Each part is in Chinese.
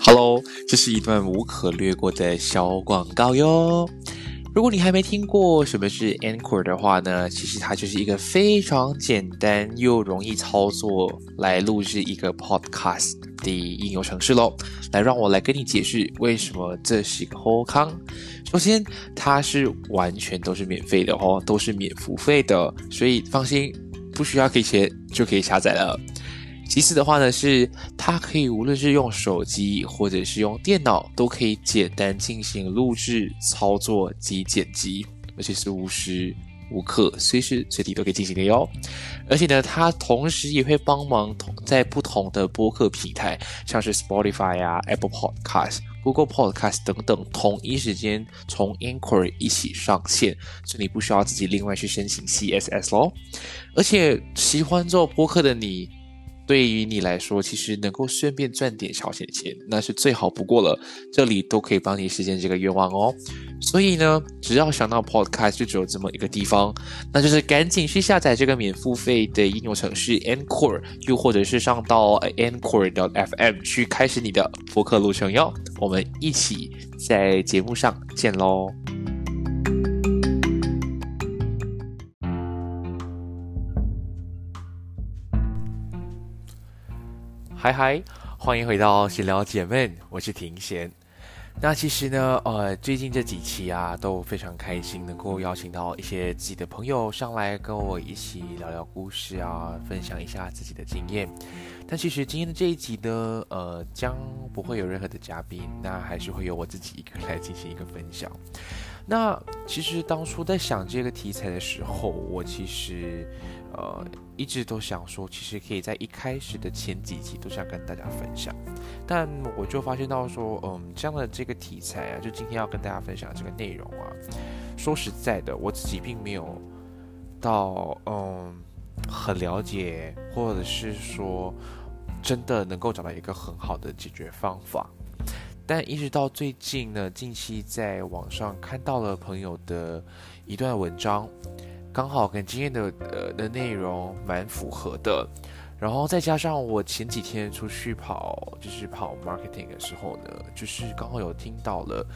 Hello，这是一段无可略过的小广告哟。如果你还没听过什么是 Anchor 的话呢，其实它就是一个非常简单又容易操作来录制一个 Podcast 的应用程式喽。来，让我来跟你解释为什么这是一个好康。首先，它是完全都是免费的哦，都是免付费的，所以放心，不需要给钱就可以下载了。其次的话呢，是它可以无论是用手机或者是用电脑，都可以简单进行录制、操作及剪辑，而且是无时无刻、随时随地都可以进行的哟。而且呢，它同时也会帮忙同在不同的播客平台，像是 Spotify 啊、Apple Podcast、Google Podcast 等等，同一时间从 Inquiry 一起上线，所以你不需要自己另外去申请 CSS 咯。而且喜欢做播客的你。对于你来说，其实能够顺便赚点小钱钱，那是最好不过了。这里都可以帮你实现这个愿望哦。所以呢，只要想到 Podcast 就只有这么一个地方，那就是赶紧去下载这个免付费的应用程序 Anchor，又或者是上到 Anchor.fm 去开始你的播客路程哟。我们一起在节目上见喽！嗨嗨，欢迎回到闲聊姐妹，我是庭贤。那其实呢，呃，最近这几期啊，都非常开心，能够邀请到一些自己的朋友上来跟我一起聊聊故事啊，分享一下自己的经验。但其实今天的这一集呢，呃，将不会有任何的嘉宾，那还是会由我自己一个人来进行一个分享。那其实当初在想这个题材的时候，我其实。呃，一直都想说，其实可以在一开始的前几集都想跟大家分享，但我就发现到说，嗯，这样的这个题材啊，就今天要跟大家分享这个内容啊，说实在的，我自己并没有到嗯很了解，或者是说真的能够找到一个很好的解决方法，但一直到最近呢，近期在网上看到了朋友的一段文章。刚好跟今天的呃的内容蛮符合的，然后再加上我前几天出去跑，就是跑 marketing 的时候呢，就是刚好有听到了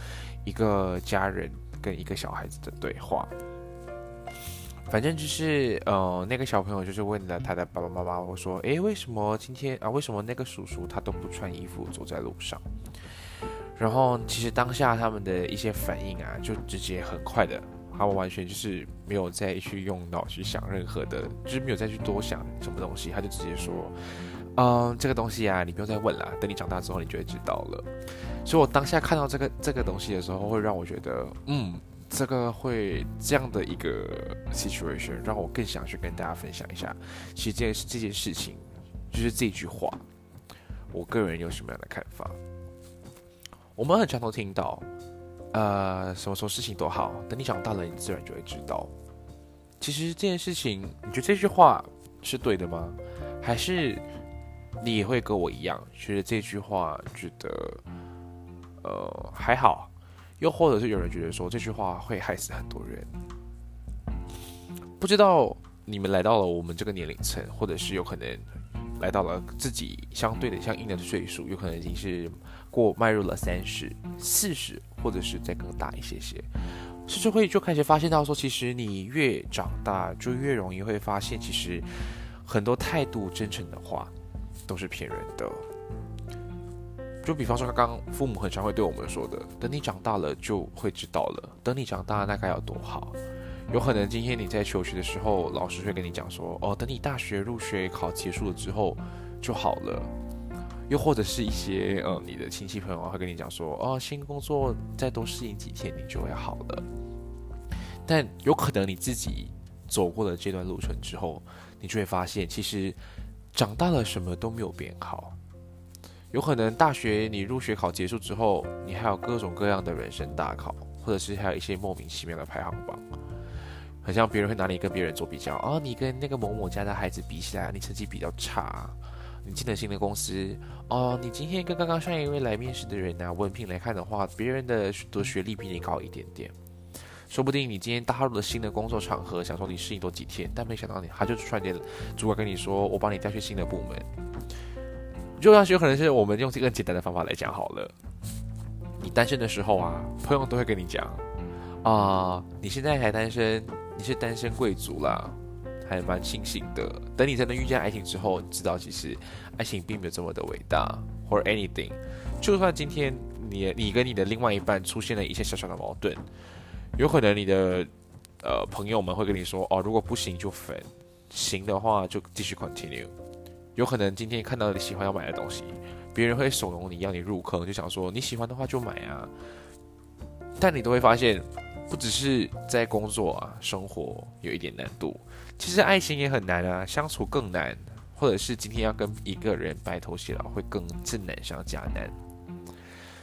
一个家人跟一个小孩子的对话。反正就是呃那个小朋友就是问了他的爸爸妈妈，我说，诶，为什么今天啊为什么那个叔叔他都不穿衣服走在路上？然后其实当下他们的一些反应啊，就直接很快的。他完全就是没有再去用脑去想任何的，就是没有再去多想什么东西，他就直接说：“嗯，这个东西啊，你不用再问了，等你长大之后你就会知道了。”所以，我当下看到这个这个东西的时候，会让我觉得，嗯，这个会这样的一个 situation，让我更想去跟大家分享一下，其实这件这件事情，就是这句话，我个人有什么样的看法？我们很常都听到。呃，什么什么事情都好，等你长大了，你自然就会知道。其实这件事情，你觉得这句话是对的吗？还是你也会跟我一样，觉得这句话觉得呃还好？又或者是有人觉得说这句话会害死很多人？不知道你们来到了我们这个年龄层，或者是有可能来到了自己相对的相应的岁数，有可能已经是。过迈入了三十、四十，或者是再更大一些些，甚至会就开始发现到说，其实你越长大，就越容易会发现，其实很多态度真诚的话都是骗人的。就比方说，刚刚父母很常会对我们说的：“等你长大了就会知道了，等你长大那该有多好。”有可能今天你在求学的时候，老师会跟你讲说：“哦，等你大学入学考结束了之后就好了。”又或者是一些呃，你的亲戚朋友会跟你讲说，哦，新工作再多适应几天，你就会好了。但有可能你自己走过了这段路程之后，你就会发现，其实长大了什么都没有变好。有可能大学你入学考结束之后，你还有各种各样的人生大考，或者是还有一些莫名其妙的排行榜，很像别人会拿你跟别人做比较，哦，你跟那个某某家的孩子比起来，你成绩比较差。你进了新的公司哦，你今天跟刚刚上一位来面试的人呢，文凭来看的话，别人的的学历比你高一点点，说不定你今天踏入了新的工作场合，想说你适应多几天，但没想到你他就突然间主管跟你说，我帮你调去新的部门，就要有可能是我们用这个简单的方法来讲好了。你单身的时候啊，朋友都会跟你讲啊，你现在还单身，你是单身贵族啦，还蛮庆幸的。等你真的遇见爱情之后，你知道其实爱情并没有这么的伟大，或者 anything。就算今天你你跟你的另外一半出现了一些小小的矛盾，有可能你的呃朋友们会跟你说哦，如果不行就分，行的话就继续 continue。有可能今天看到你喜欢要买的东西。别人会怂恿你，要你入坑，就想说你喜欢的话就买啊。但你都会发现，不只是在工作啊，生活有一点难度，其实爱情也很难啊，相处更难，或者是今天要跟一个人白头偕老，会更是难上加难。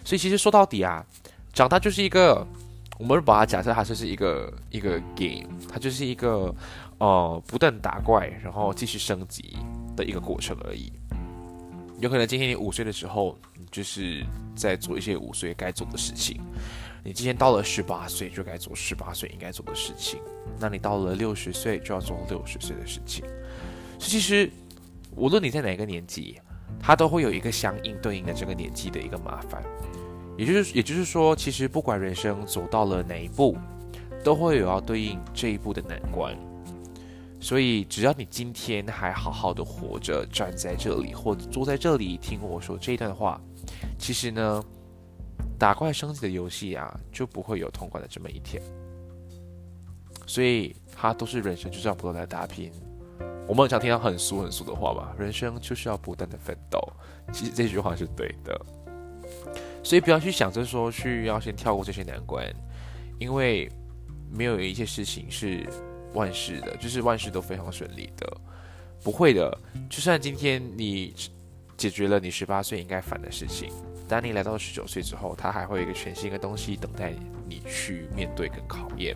所以其实说到底啊，长大就是一个，我们把它假设它就是一个一个 game，它就是一个呃不断打怪，然后继续升级的一个过程而已。有可能今天你五岁的时候，你就是在做一些五岁该做的事情。你今天到了十八岁，就该做十八岁应该做的事情。那你到了六十岁，就要做六十岁的事情。所以其实，无论你在哪个年纪，它都会有一个相应对应的这个年纪的一个麻烦。也就是，也就是说，其实不管人生走到了哪一步，都会有要对应这一步的难关。所以，只要你今天还好好的活着，站在这里或者坐在这里听我说这段话，其实呢，打怪升级的游戏啊，就不会有通关的这么一天。所以，它都是人生就是要不断的打拼。我们很常听到很俗很俗的话吧，人生就是要不断的奋斗。其实这句话是对的。所以，不要去想着说去要先跳过这些难关，因为没有一些事情是。万事的，就是万事都非常顺利的，不会的。就算今天你解决了你十八岁应该烦的事情，丹尼来到十九岁之后，他还会有一个全新的东西等待你去面对跟考验。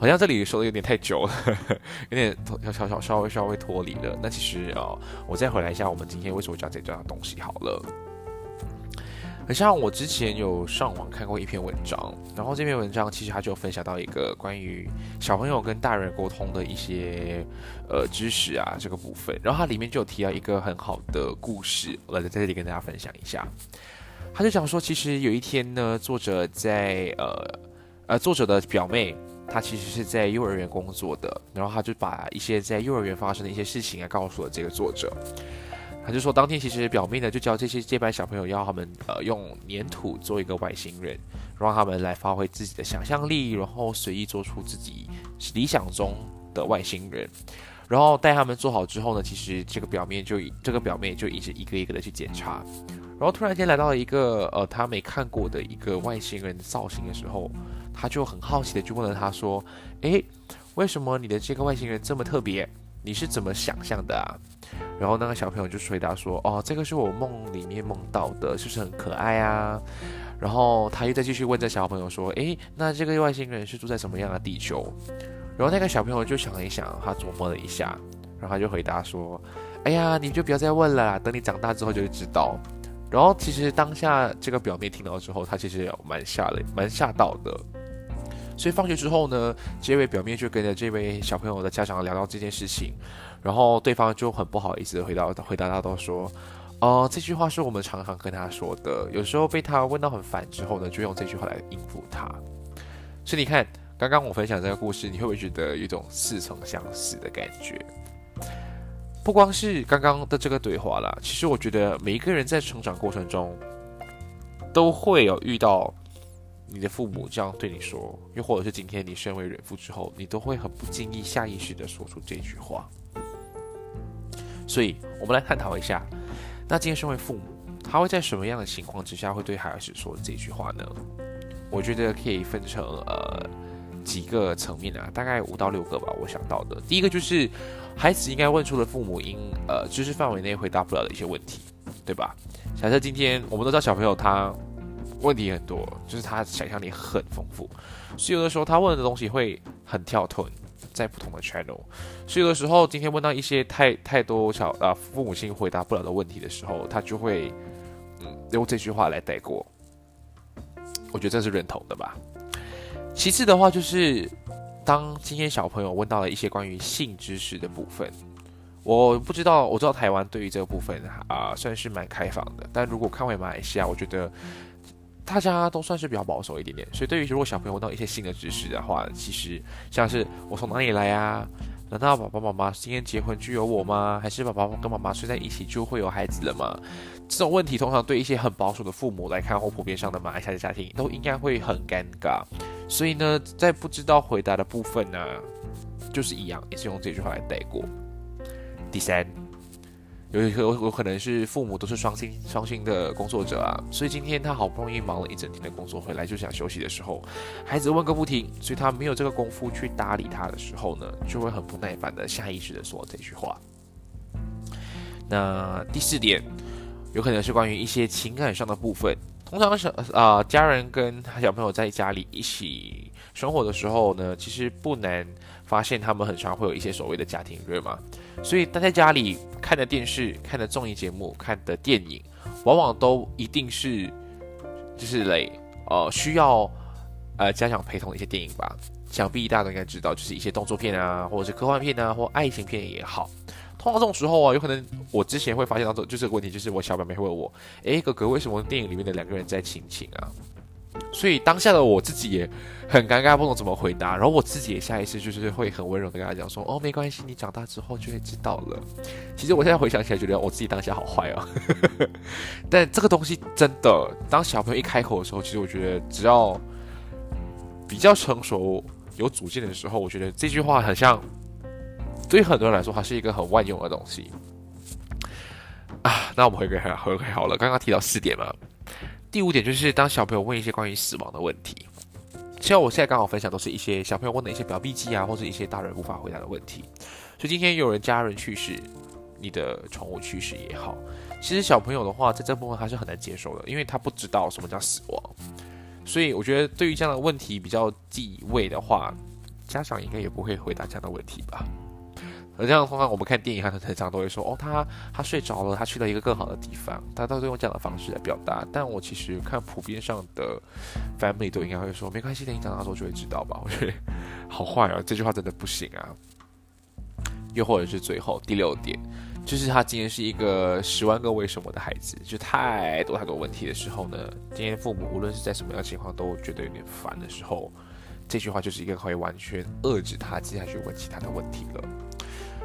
好像这里说的有点太久了，有点小小小稍微稍微脱离了。那其实啊，我再回来一下，我们今天为什么讲这段东西好了。很像我之前有上网看过一篇文章，然后这篇文章其实它就分享到一个关于小朋友跟大人沟通的一些呃知识啊这个部分，然后它里面就有提到一个很好的故事，我在这里跟大家分享一下。他就讲说，其实有一天呢，作者在呃呃作者的表妹，她其实是在幼儿园工作的，然后他就把一些在幼儿园发生的一些事情啊告诉了这个作者。他就说，当天其实表妹呢就教这些接班小朋友，要他们呃用粘土做一个外星人，让他们来发挥自己的想象力，然后随意做出自己理想中的外星人。然后带他们做好之后呢，其实这个表面就这个表妹就一直一个一个的去检查。然后突然间来到了一个呃他没看过的一个外星人造型的时候，他就很好奇的就问了他说：“诶，为什么你的这个外星人这么特别？你是怎么想象的啊？”然后那个小朋友就回答说：“哦，这个是我梦里面梦到的，是不是很可爱啊？”然后他又再继续问这小朋友说：“诶，那这个外星人是住在什么样的地球？”然后那个小朋友就想了一想，他琢磨了一下，然后他就回答说：“哎呀，你就不要再问了，等你长大之后就会知道。”然后其实当下这个表妹听到之后，她其实也蛮吓的，蛮吓到的。所以放学之后呢，这位表妹就跟着这位小朋友的家长聊到这件事情。然后对方就很不好意思的回答回答他都说，哦，这句话是我们常常跟他说的，有时候被他问到很烦之后呢，就用这句话来应付他。所以你看，刚刚我分享这个故事，你会不会觉得有一种似曾相识的感觉？不光是刚刚的这个对话啦，其实我觉得每一个人在成长过程中，都会有遇到你的父母这样对你说，又或者是今天你身为人父之后，你都会很不经意、下意识的说出这句话。所以，我们来探讨一下，那今天身为父母，他会在什么样的情况之下会对孩子说这句话呢？我觉得可以分成呃几个层面啊，大概五到六个吧。我想到的，第一个就是孩子应该问出了父母应呃知识范围内回答不了的一些问题，对吧？假设今天我们都知道小朋友他问题很多，就是他想象力很丰富，所以有的时候他问的东西会很跳脱。在不同的 channel，所以有的时候今天问到一些太太多小啊父母亲回答不了的问题的时候，他就会嗯用这句话来带过。我觉得这是认同的吧。其次的话就是，当今天小朋友问到了一些关于性知识的部分，我不知道，我知道台湾对于这个部分啊算是蛮开放的，但如果看回马来西亚，我觉得大家都算是比较保守一点点。所以对于如果小朋友问到一些新的知识的话，其实像是我从哪里来啊？难道爸爸妈妈今天结婚就有我吗？还是爸爸跟妈妈睡在一起就会有孩子了吗？这种问题通常对一些很保守的父母来看，或普遍上的马来西亚的家庭都应该会很尴尬。所以呢，在不知道回答的部分呢，就是一样，也是用这句话来带过。第三，有有有可能是父母都是双薪双薪的工作者啊，所以今天他好不容易忙了一整天的工作回来就想休息的时候，孩子问个不停，所以他没有这个功夫去搭理他的时候呢，就会很不耐烦的下意识的说这句话。那第四点，有可能是关于一些情感上的部分。通常是啊家人跟小朋友在家里一起生活的时候呢，其实不难发现他们很常会有一些所谓的家庭日嘛。所以待在家里看的电视、看的综艺节目、看的电影，往往都一定是就是类呃需要呃家长陪同的一些电影吧。想必大家都应该知道，就是一些动作片啊，或者是科幻片啊，或爱情片也好。通常这种时候啊，有可能我之前会发现到这就这个问题，就是我小表妹会问我：“诶，哥哥，为什么电影里面的两个人在亲亲啊？”所以当下的我自己也很尴尬，不懂怎么回答。然后我自己也下意识就是会很温柔的跟他讲说：“哦，没关系，你长大之后就会知道了。”其实我现在回想起来，觉得我自己当下好坏啊。但这个东西真的，当小朋友一开口的时候，其实我觉得只要比较成熟、有主见的时候，我觉得这句话很像，对于很多人来说，它是一个很万用的东西啊。那我们回归回归好了，刚刚提到四点嘛。第五点就是当小朋友问一些关于死亡的问题，像我现在刚好分享都是一些小朋友问的一些表笔记啊，或者一些大人无法回答的问题。所以今天有人家人去世，你的宠物去世也好，其实小朋友的话在这部分他是很难接受的，因为他不知道什么叫死亡。所以我觉得对于这样的问题比较忌讳的话，家长应该也不会回答这样的问题吧。而这样通常我们看电影，他常常都会说：“哦，他他睡着了，他去了一个更好的地方。”他都是用这样的方式来表达。但我其实看普遍上的 family 都应该会说：“没关系，等你长大之后就会知道吧。”我觉得好坏啊，这句话真的不行啊。又或者是最后第六点，就是他今天是一个十万个为什么的孩子，就太多太多问题的时候呢，今天父母无论是在什么样的情况都觉得有点烦的时候，这句话就是一个可以完全遏制他接下去问其他的问题了。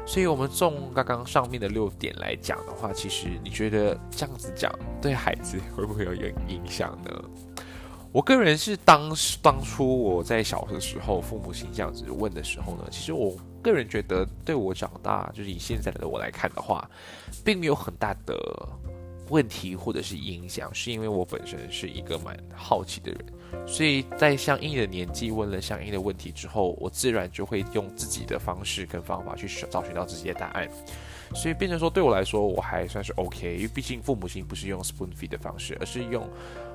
所以，我们从刚刚上面的六点来讲的话，其实你觉得这样子讲对孩子会不会有影影响呢？我个人是当当初我在小的时候，父母亲这样子问的时候呢，其实我个人觉得对我长大，就是以现在的我来看的话，并没有很大的。问题或者是影响，是因为我本身是一个蛮好奇的人，所以在相应的年纪问了相应的问题之后，我自然就会用自己的方式跟方法去找寻到自己的答案，所以变成说对我来说我还算是 OK，因为毕竟父母亲不是用 spoon feed 的方式，而是用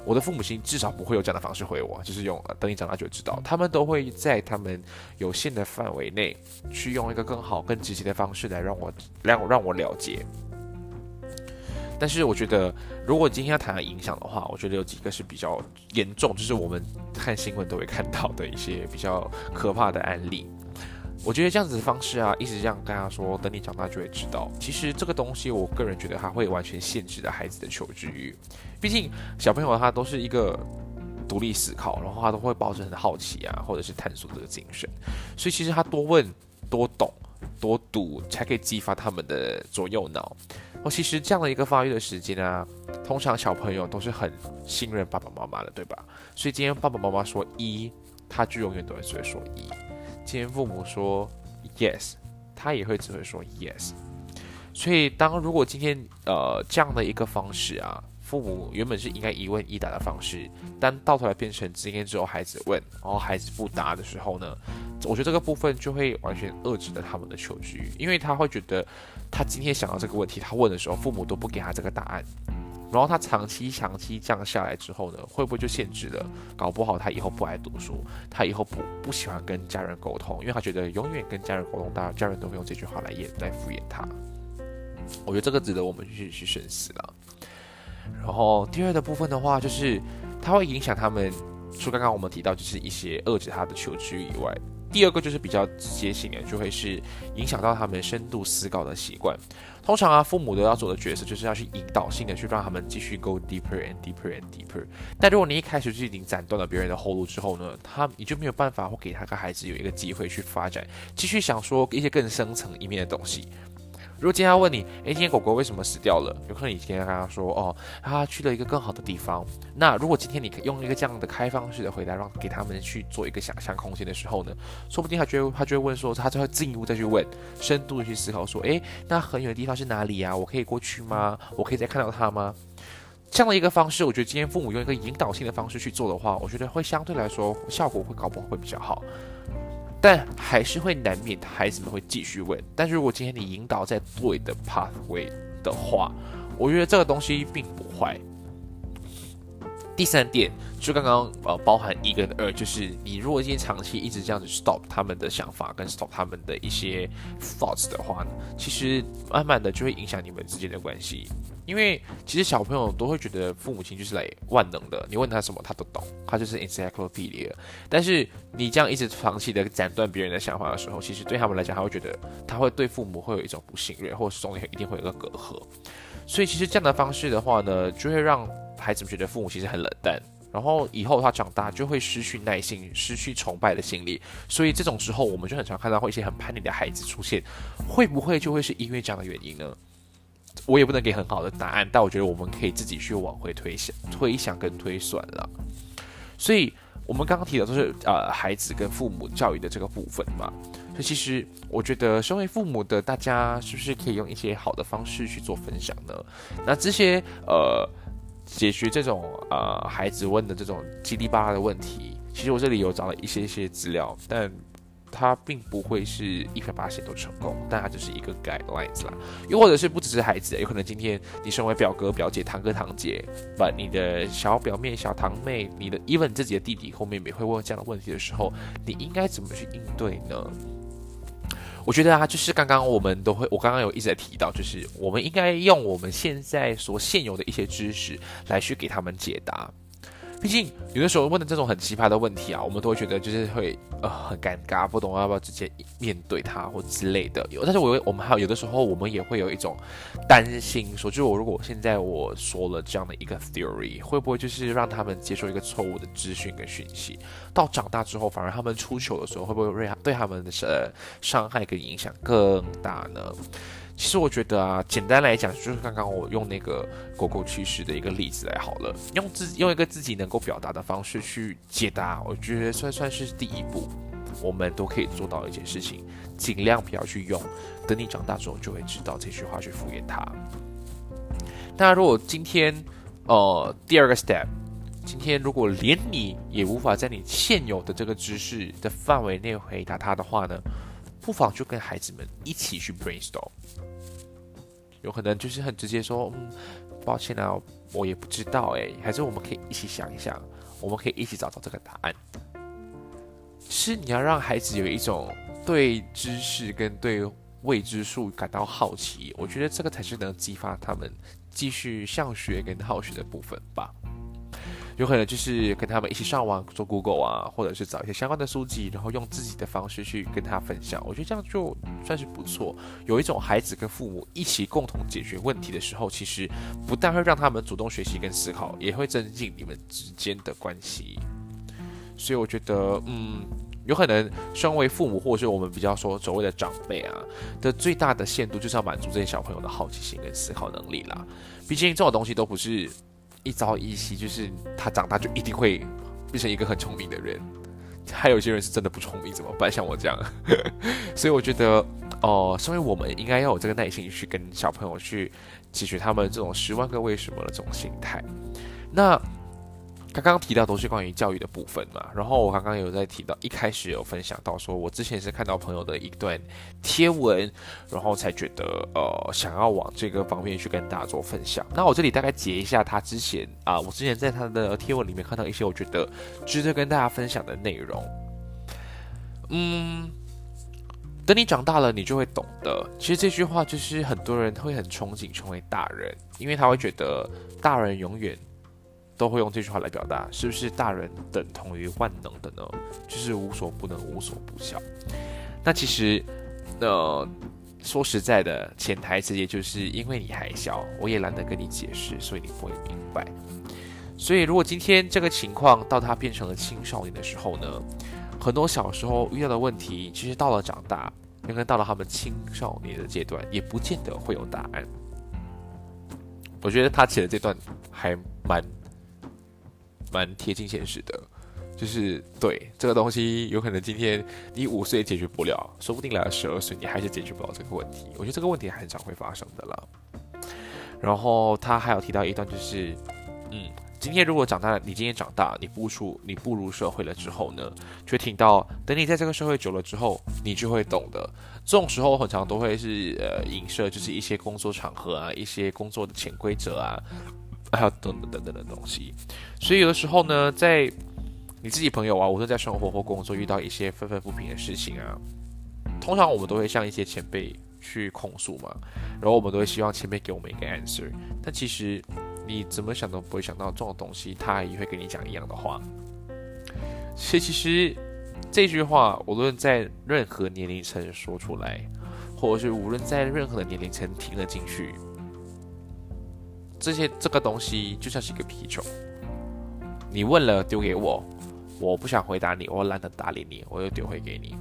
我的父母亲至少不会有这样的方式回我，就是用等你长大就知道，他们都会在他们有限的范围内去用一个更好、更直接的方式来让我让让我了解。但是我觉得，如果今天要谈影响的话，我觉得有几个是比较严重，就是我们看新闻都会看到的一些比较可怕的案例。我觉得这样子的方式啊，一直这样跟他说，等你长大就会知道。其实这个东西，我个人觉得它会完全限制了孩子的求知欲。毕竟小朋友他都是一个独立思考，然后他都会保持很好奇啊，或者是探索这个精神。所以其实他多问、多懂、多读，才可以激发他们的左右脑。哦，其实这样的一个发育的时间啊，通常小朋友都是很信任爸爸妈妈的，对吧？所以今天爸爸妈妈说一，他就永远都会只会说一；今天父母说 yes，他也会只会说 yes。所以当如果今天呃这样的一个方式啊，父母原本是应该一问一答的方式，但到头来变成今天只有孩子问，然后孩子不答的时候呢？我觉得这个部分就会完全遏制了他们的求知欲，因为他会觉得，他今天想到这个问题，他问的时候，父母都不给他这个答案，然后他长期长期这样下来之后呢，会不会就限制了？搞不好他以后不爱读书，他以后不不喜欢跟家人沟通，因为他觉得永远跟家人沟通，大家人都会用这句话来演来敷衍他。我觉得这个值得我们去去深思了。然后第二的部分的话，就是它会影响他们，除刚刚我们提到就是一些遏制他的求知以外。第二个就是比较直接性的，就会是影响到他们深度思考的习惯。通常啊，父母都要做的角色就是要去引导性的去让他们继续 go deeper and deeper and deeper。但如果你一开始就已经斩断了别人的后路之后呢，他你就没有办法会给他个孩子有一个机会去发展，继续想说一些更深层一面的东西。如果今天要问你，诶，今天狗狗为什么死掉了？有可能你今天跟他说，哦，他去了一个更好的地方。那如果今天你用一个这样的开放式的回答，让给他们去做一个想象空间的时候呢，说不定他就会他就会问说，他就会进一步再去问，深度的去思考说，诶，那很远的地方是哪里呀？我可以过去吗？我可以再看到他吗？这样的一个方式，我觉得今天父母用一个引导性的方式去做的话，我觉得会相对来说效果会搞不好会比较好。但还是会难免孩子们会继续问。但是如果今天你引导在对的 pathway 的话，我觉得这个东西并不坏。第三点就刚刚呃包含一跟二，就是你如果今天长期一直这样子 stop 他们的想法跟 stop 他们的一些 thoughts 的话呢，其实慢慢的就会影响你们之间的关系。因为其实小朋友都会觉得父母亲就是来万能的，你问他什么他都懂，他就是 encyclopedia。但是你这样一直长期的斩断别人的想法的时候，其实对他们来讲，他会觉得他会对父母会有一种不信任，或是中间一定会有个隔阂。所以其实这样的方式的话呢，就会让孩子们觉得父母其实很冷淡，然后以后他长大就会失去耐心，失去崇拜的心理。所以这种时候，我们就很常看到会一些很叛逆的孩子出现，会不会就会是因为这样的原因呢？我也不能给很好的答案，但我觉得我们可以自己去往回推想、推想跟推算了。所以，我们刚刚提的都是呃孩子跟父母教育的这个部分嘛。所以，其实我觉得，身为父母的大家，是不是可以用一些好的方式去做分享呢？那这些呃解决这种呃孩子问的这种叽里巴拉的问题，其实我这里有找了一些些资料，但。它并不会是一百八十都成功，但它就是一个 guidelines 啦。又或者是不只是孩子，有可能今天你身为表哥、表姐、堂哥、堂姐，把你的小表妹、小堂妹，你的 even 自己的弟弟或妹妹会问这样的问题的时候，你应该怎么去应对呢？我觉得啊，就是刚刚我们都会，我刚刚有一直在提到，就是我们应该用我们现在所现有的一些知识来去给他们解答。毕竟有的时候问的这种很奇葩的问题啊，我们都会觉得就是会呃很尴尬，不懂要不要直接面对他或之类的。有，但是我我们还有有的时候我们也会有一种担心，说就是我如果现在我说了这样的一个 theory，会不会就是让他们接受一个错误的资讯跟讯息，到长大之后反而他们出糗的时候，会不会对对他们的呃伤害跟影响更大呢？其实我觉得啊，简单来讲，就是刚刚我用那个狗狗去世的一个例子来好了，用自用一个自己能够表达的方式去解答，我觉得算算是第一步，我们都可以做到一件事情，尽量不要去用，等你长大之后就会知道这句话去敷衍他。那如果今天，呃，第二个 step，今天如果连你也无法在你现有的这个知识的范围内回答他的话呢，不妨就跟孩子们一起去 brainstorm。有可能就是很直接说，嗯，抱歉啊，我也不知道哎，还是我们可以一起想一想，我们可以一起找到这个答案。是你要让孩子有一种对知识跟对未知数感到好奇，我觉得这个才是能激发他们继续向学跟好学的部分吧。有可能就是跟他们一起上网做 Google 啊，或者是找一些相关的书籍，然后用自己的方式去跟他分享。我觉得这样就算是不错。有一种孩子跟父母一起共同解决问题的时候，其实不但会让他们主动学习跟思考，也会增进你们之间的关系。所以我觉得，嗯，有可能身为父母，或者是我们比较说所谓的长辈啊，的最大的限度就是要满足这些小朋友的好奇心跟思考能力啦。毕竟这种东西都不是。一朝一夕，就是他长大就一定会变成一个很聪明的人。还有些人是真的不聪明，怎么办？像我这样，所以我觉得，哦，身为我们应该要有这个耐心去跟小朋友去解决他们这种十万个为什么的这种心态。那。刚刚提到都是关于教育的部分嘛，然后我刚刚有在提到一开始有分享到说，我之前是看到朋友的一段贴文，然后才觉得呃想要往这个方面去跟大家做分享。那我这里大概截一下他之前啊，我之前在他的贴文里面看到一些我觉得值得跟大家分享的内容。嗯，等你长大了，你就会懂得。其实这句话就是很多人会很憧憬成为大人，因为他会觉得大人永远。都会用这句话来表达，是不是大人等同于万能的呢？就是无所不能、无所不晓。那其实，呃，说实在的，潜台词也就是因为你还小，我也懒得跟你解释，所以你不会明白。所以，如果今天这个情况到他变成了青少年的时候呢，很多小时候遇到的问题，其实到了长大，应该到了他们青少年的阶段，也不见得会有答案。我觉得他写的这段还蛮蛮贴近现实的，就是对这个东西，有可能今天你五岁解决不了，说不定来了十二岁，你还是解决不了这个问题。我觉得这个问题很常会发生的了。然后他还有提到一段，就是嗯。今天如果长大了，你今天长大，你步出你步入社会了之后呢，却听到等你在这个社会久了之后，你就会懂得。这种时候很常都会是呃影射，就是一些工作场合啊，一些工作的潜规则啊，还有等等等等的东西。所以有的时候呢，在你自己朋友啊，无论在生活或工作遇到一些愤愤不平的事情啊，通常我们都会向一些前辈去控诉嘛，然后我们都会希望前辈给我们一个 answer，但其实。你怎么想都不会想到这种东西，他也会跟你讲一样的话。所以其实这句话，无论在任何年龄层说出来，或者是无论在任何的年龄层听了进去，这些这个东西就像是一个皮球，你问了丢给我，我不想回答你，我懒得搭理你，我又丢回给你。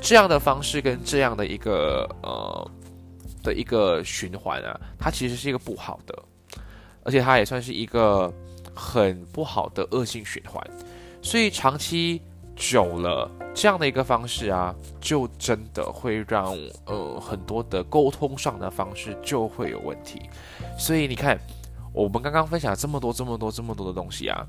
这样的方式跟这样的一个呃的一个循环啊，它其实是一个不好的。而且它也算是一个很不好的恶性循环，所以长期久了这样的一个方式啊，就真的会让呃很多的沟通上的方式就会有问题。所以你看，我们刚刚分享这么多、这么多、这么多的东西啊，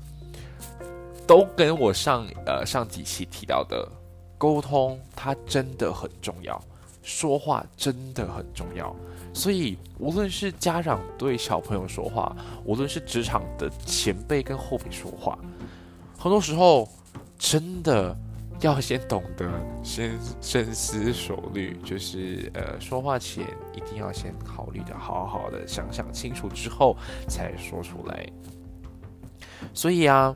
都跟我上呃上几期提到的沟通，它真的很重要，说话真的很重要。所以，无论是家长对小朋友说话，无论是职场的前辈跟后辈说话，很多时候真的要先懂得先深思熟虑，就是呃，说话前一定要先考虑的好好的，想想清楚之后才说出来。所以啊，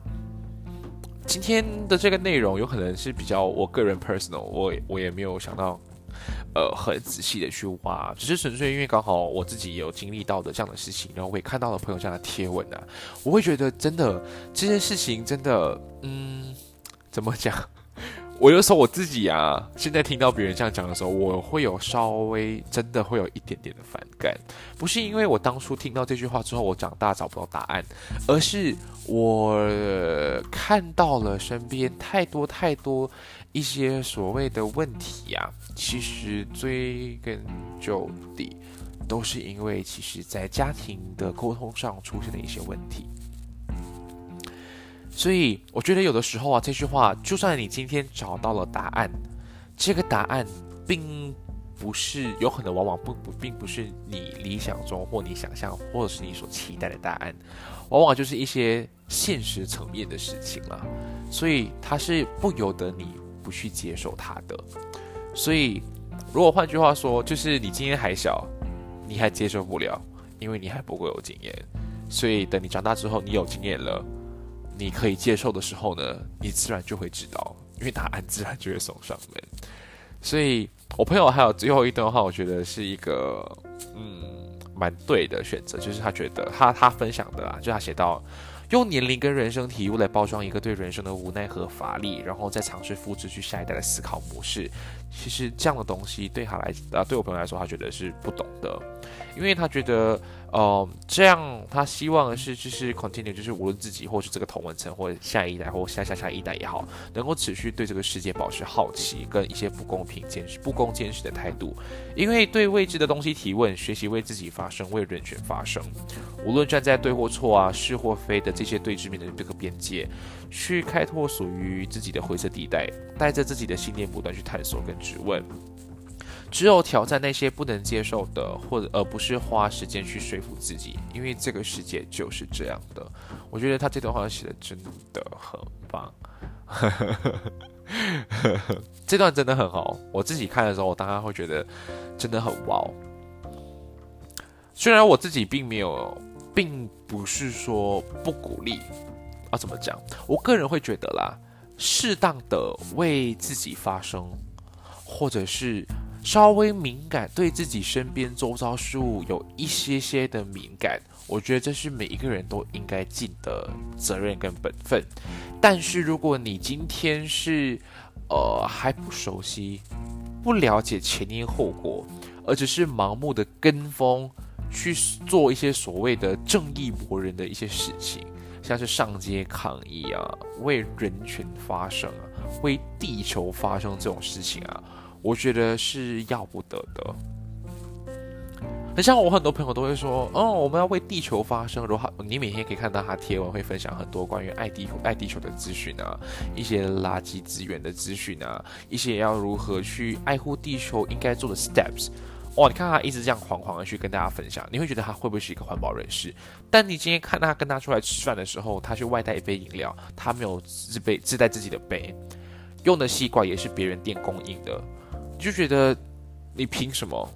今天的这个内容有可能是比较我个人 personal，我我也没有想到。呃，很仔细的去挖，只是纯粹因为刚好我自己也有经历到的这样的事情，然后我也看到了朋友这样的贴文啊，我会觉得真的这件事情真的，嗯，怎么讲？我有时候我自己啊，现在听到别人这样讲的时候，我会有稍微真的会有一点点的反感，不是因为我当初听到这句话之后，我长大找不到答案，而是我看到了身边太多太多。一些所谓的问题呀，其实追根究底，都是因为其实在家庭的沟通上出现了一些问题。所以我觉得有的时候啊，这句话，就算你今天找到了答案，这个答案并不是有可能，往往不不并不是你理想中或你想象或者是你所期待的答案，往往就是一些现实层面的事情了。所以它是不由得你。不去接受它的，所以如果换句话说，就是你今天还小，你还接受不了，因为你还不够有经验。所以等你长大之后，你有经验了，你可以接受的时候呢，你自然就会知道，因为答案自然就会送上门。所以我朋友还有最后一段话，我觉得是一个嗯蛮对的选择，就是他觉得他他分享的啊，就他写到。用年龄跟人生体悟来包装一个对人生的无奈和乏力，然后再尝试复制去下一代的思考模式。其实这样的东西对他来，啊，对我朋友来说，他觉得是不懂的，因为他觉得。呃，这样他希望的是，就是 continue，就是无论自己或是这个同文层，或下一代或下下下一代也好，能够持续对这个世界保持好奇，跟一些不公平、坚持、不公坚持的态度。因为对未知的东西提问，学习为自己发声，为人权发声。无论站在对或错啊、是或非的这些对峙面的这个边界，去开拓属于自己的灰色地带，带着自己的信念不断去探索跟质问。只有挑战那些不能接受的，或者而不是花时间去说服自己，因为这个世界就是这样的。我觉得他这段话写的真的很棒，这段真的很好。我自己看的时候，我当然会觉得真的很哇。虽然我自己并没有并不是说不鼓励，啊，怎么讲？我个人会觉得啦，适当的为自己发声，或者是稍微敏感，对自己身边周遭事物有一些些的敏感，我觉得这是每一个人都应该尽的责任跟本分。但是如果你今天是，呃，还不熟悉，不了解前因后果，而只是盲目的跟风。去做一些所谓的正义魔人的一些事情，像是上街抗议啊，为人权发声啊，为地球发生这种事情啊，我觉得是要不得的。很像我很多朋友都会说，哦，我们要为地球发声。如果你每天可以看到他贴文，会分享很多关于爱地球、爱地球的资讯啊，一些垃圾资源的资讯啊，一些要如何去爱护地球应该做的 steps。哇！你看他一直这样狂狂的去跟大家分享，你会觉得他会不会是一个环保人士？但你今天看他跟他出来吃饭的时候，他去外带一杯饮料，他没有自备自带自己的杯，用的吸管也是别人店供应的，你就觉得你凭什么？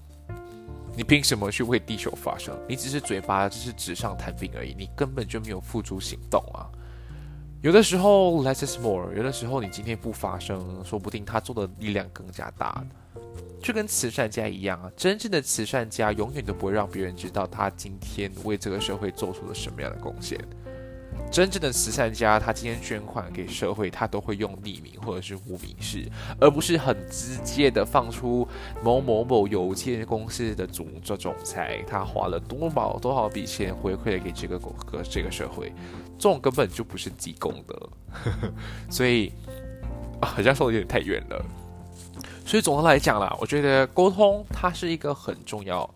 你凭什么去为地球发声？你只是嘴巴，只是纸上谈兵而已，你根本就没有付诸行动啊！有的时候 less is more，有的时候你今天不发声，说不定他做的力量更加大。就跟慈善家一样啊，真正的慈善家永远都不会让别人知道他今天为这个社会做出了什么样的贡献。真正的慈善家，他今天捐款给社会，他都会用匿名或者是无名氏，而不是很直接的放出某某某有限公司的总这总裁，他花了多少多少笔钱回馈给这个个这个社会，这种根本就不是积功德。所以，好像说的有点太远了。所以总的来讲啦，我觉得沟通它是一个很重要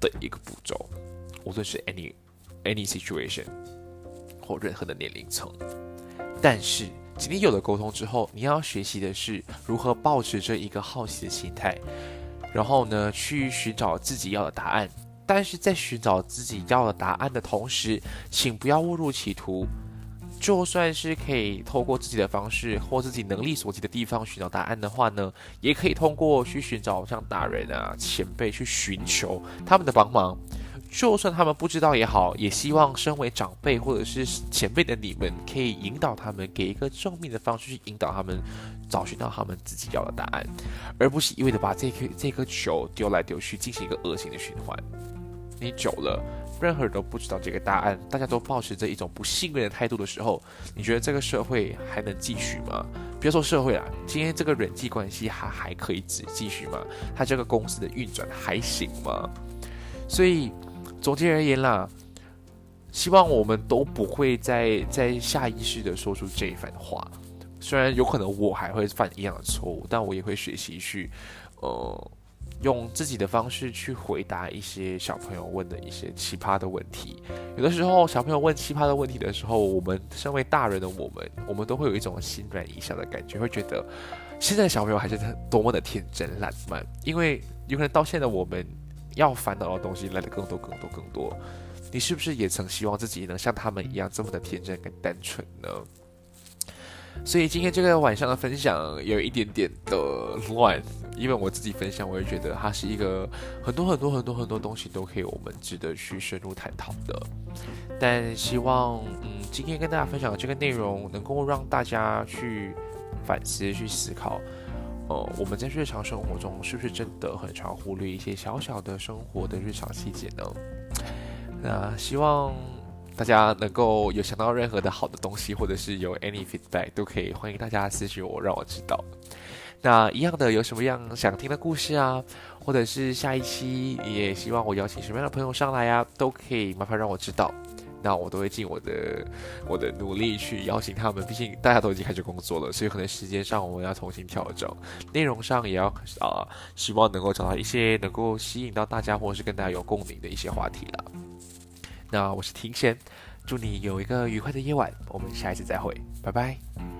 的一个步骤，无论是 any any situation 或任何的年龄层。但是今天有了沟通之后，你要学习的是如何保持着一个好奇的心态，然后呢去寻找自己要的答案。但是在寻找自己要的答案的同时，请不要误入歧途。就算是可以透过自己的方式或自己能力所及的地方寻找答案的话呢，也可以通过去寻找像大人啊、前辈去寻求他们的帮忙。就算他们不知道也好，也希望身为长辈或者是前辈的你们可以引导他们，给一个正面的方式去引导他们，找寻到他们自己要的答案，而不是一味的把这颗这颗球丢来丢去，进行一个恶性的循环。你久了。任何人都不知道这个答案，大家都保持着一种不信任的态度的时候，你觉得这个社会还能继续吗？别说社会啦，今天这个人际关系还还可以继继续吗？他这个公司的运转还行吗？所以总结而言啦，希望我们都不会再再下意识的说出这一番话。虽然有可能我还会犯一样的错误，但我也会学习去，呃。用自己的方式去回答一些小朋友问的一些奇葩的问题。有的时候，小朋友问奇葩的问题的时候，我们身为大人的我们，我们都会有一种心软一下的感觉，会觉得现在的小朋友还是多么的天真烂漫。因为有可能到现在，我们要烦恼的东西来的更多、更多、更多。你是不是也曾希望自己能像他们一样这么的天真跟单纯呢？所以今天这个晚上的分享有一点点的乱，因为我自己分享，我也觉得它是一个很多很多很多很多东西都可以我们值得去深入探讨的。但希望，嗯，今天跟大家分享的这个内容能够让大家去反思、去思考，呃，我们在日常生活中是不是真的很常忽略一些小小的生活的日常细节呢？那希望。大家能够有想到任何的好的东西，或者是有 any feedback，都可以欢迎大家私信我，让我知道。那一样的，有什么样想听的故事啊，或者是下一期也希望我邀请什么样的朋友上来啊，都可以麻烦让我知道。那我都会尽我的我的努力去邀请他们。毕竟大家都已经开始工作了，所以可能时间上我们要重新调整，内容上也要啊，希望能够找到一些能够吸引到大家，或者是跟大家有共鸣的一些话题了。那我是庭贤，祝你有一个愉快的夜晚，我们下一次再会，拜拜。